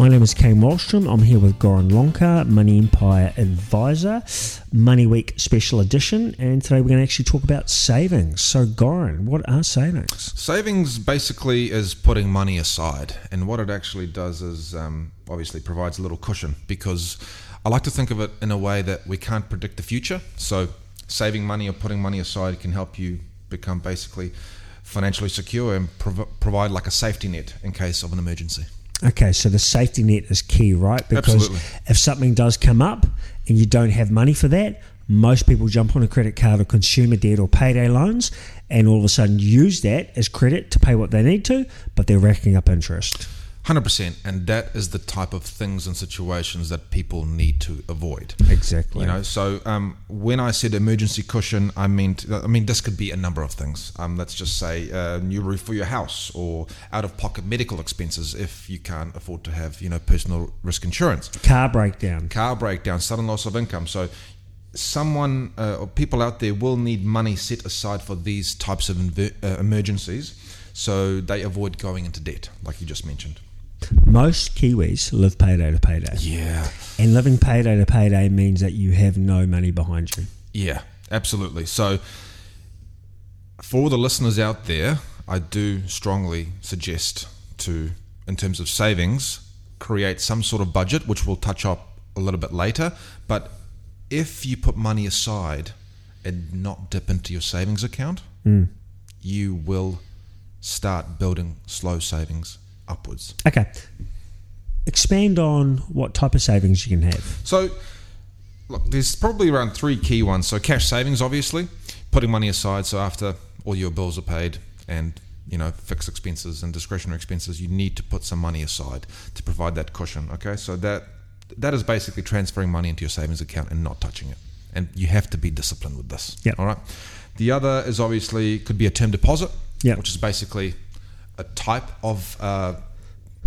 My name is Kane Wallstrom. I'm here with Goran Lonka, Money Empire Advisor, Money Week Special Edition, and today we're going to actually talk about savings. So, Goran, what are savings? Savings basically is putting money aside, and what it actually does is um, obviously provides a little cushion because I like to think of it in a way that we can't predict the future. So, saving money or putting money aside can help you become basically financially secure and prov- provide like a safety net in case of an emergency. Okay, so the safety net is key, right? Because Absolutely. if something does come up and you don't have money for that, most people jump on a credit card or consumer debt or payday loans and all of a sudden use that as credit to pay what they need to, but they're racking up interest. 100%. And that is the type of things and situations that people need to avoid. Exactly. You know, so um, when I said emergency cushion, I meant I mean this could be a number of things. Um, let's just say a new roof for your house, or out-of-pocket medical expenses if you can't afford to have you know personal risk insurance, car breakdown. car breakdown, sudden loss of income. So someone uh, or people out there will need money set aside for these types of inver- uh, emergencies, so they avoid going into debt, like you just mentioned. Most Kiwis live payday to payday. Yeah. And living payday to payday means that you have no money behind you. Yeah, absolutely. So, for the listeners out there, I do strongly suggest to, in terms of savings, create some sort of budget, which we'll touch up a little bit later. But if you put money aside and not dip into your savings account, hmm. you will start building slow savings upwards. Okay. Expand on what type of savings you can have. So, look, there's probably around three key ones. So, cash savings, obviously, putting money aside. So, after all your bills are paid and you know fixed expenses and discretionary expenses, you need to put some money aside to provide that cushion. Okay, so that that is basically transferring money into your savings account and not touching it. And you have to be disciplined with this. Yeah. All right. The other is obviously could be a term deposit, Yeah. which is basically a type of uh,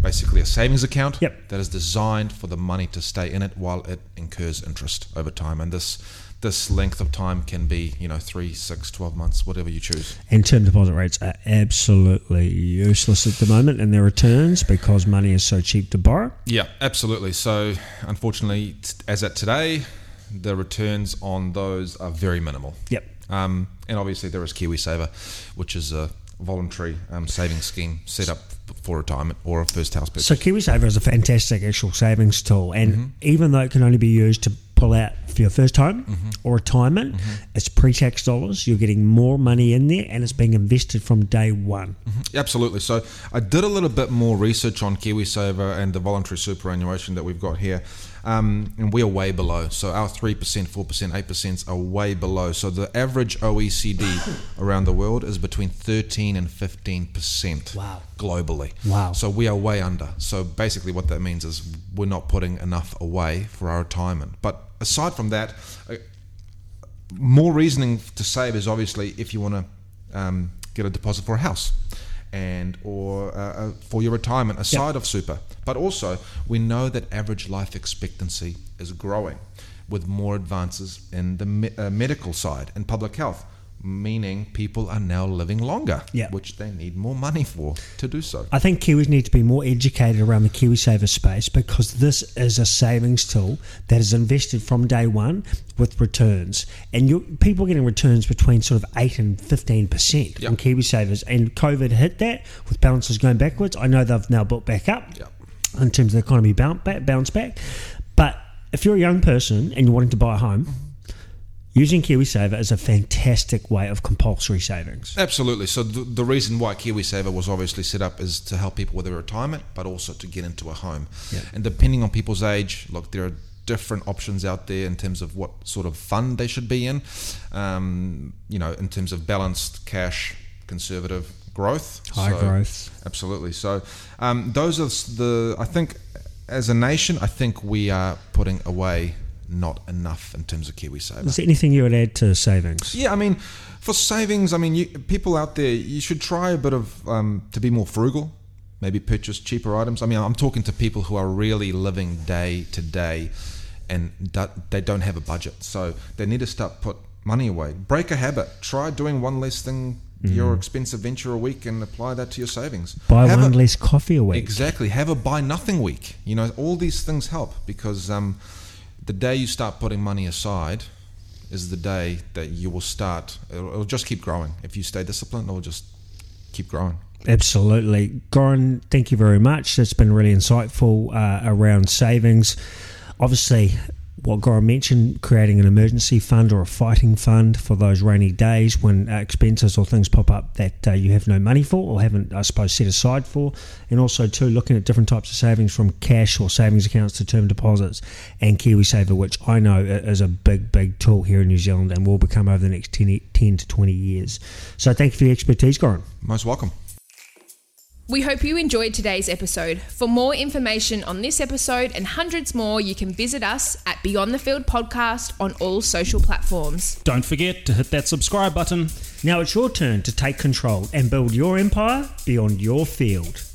basically a savings account Yep. that is designed for the money to stay in it while it incurs interest over time. And this this length of time can be, you know, three, six, 12 months, whatever you choose. And term deposit rates are absolutely useless at the moment in their returns because money is so cheap to borrow. Yeah, absolutely. So, unfortunately, as at today, the returns on those are very minimal. Yep. Um, and obviously, there is KiwiSaver, which is a voluntary um, savings scheme set up for retirement or a first house purchase. So KiwiSaver is a fantastic actual savings tool, and mm-hmm. even though it can only be used to pull out for your first home mm-hmm. or retirement, mm-hmm. it's pre-tax dollars. You're getting more money in there, and it's being invested from day one. Absolutely. So I did a little bit more research on KiwiSaver and the voluntary superannuation that we've got here. Um, and we are way below. So our 3%, 4%, 8% are way below. So the average OECD around the world is between 13 and 15% Wow. globally. Wow. So we are way under. So basically what that means is we're not putting enough away for our retirement. But aside from that, uh, more reasoning to save is obviously if you want to um, get a deposit for a house and or uh, uh, for your retirement aside of super. But also we know that average life expectancy is growing with more advances in the me- uh, medical side and public health meaning people are now living longer, Yeah. which they need more money for to do so. I think Kiwis need to be more educated around the KiwiSaver space because this is a savings tool that is invested from day one with returns. And you people are getting returns between sort of 8 and 15% Yep. on KiwiSavers. And COVID hit that with balances going backwards. I know they've now built back up Yep. in terms of the economy bounce back, bounce back. But if you're a young person and you're wanting to buy a home, mm-hmm. Using KiwiSaver is a fantastic way of compulsory savings. Absolutely. So the, the reason why KiwiSaver was obviously set up is to help people with their retirement, but also to get into a home. Yeah. And depending on people's age, look, there are different options out there in terms of what sort of fund they should be in. Um, you know, in terms of balanced cash, conservative growth, High So- growth. Absolutely. So um, those are the. I think as a nation, I think we are putting away not enough in terms of KiwiSaver. Is there anything you would add to savings? Yeah, I mean, for savings, I mean, you, people out there, you should try a bit of um, to be more frugal. Maybe purchase cheaper items. I mean, I'm talking to people who are really living day to day, and they don't have a budget, so they need to start put money away. Break a habit. Try doing one less thing your expensive venture a week and apply that to your savings. Buy Have one a- less coffee a week. Exactly. Have a buy nothing week. You know, all these things help because um, the day you start putting money aside is the day that you will start. It'll, it'll just keep growing. If you stay disciplined, it'll just keep growing. Absolutely. Goran, thank you very much. That's been really insightful uh, around savings. Obviously, what Goran mentioned, creating an emergency fund or a fighting fund for those rainy days when uh, expenses or things pop up that uh, you have no money for or haven't, I suppose, set aside for. And also, too, looking at different types of savings from cash or savings accounts to term deposits and KiwiSaver, which I know is a big, big tool here in New Zealand and will become over the next 10, 10 to 20 years. So, thank you for your expertise, Goran. Most welcome. We hope you enjoyed today's episode. For more information on this episode and hundreds more, you can visit us at Beyond the Field Podcast on all social platforms. Don't forget to hit that subscribe button. Now it's your turn to take control and build your empire beyond your field.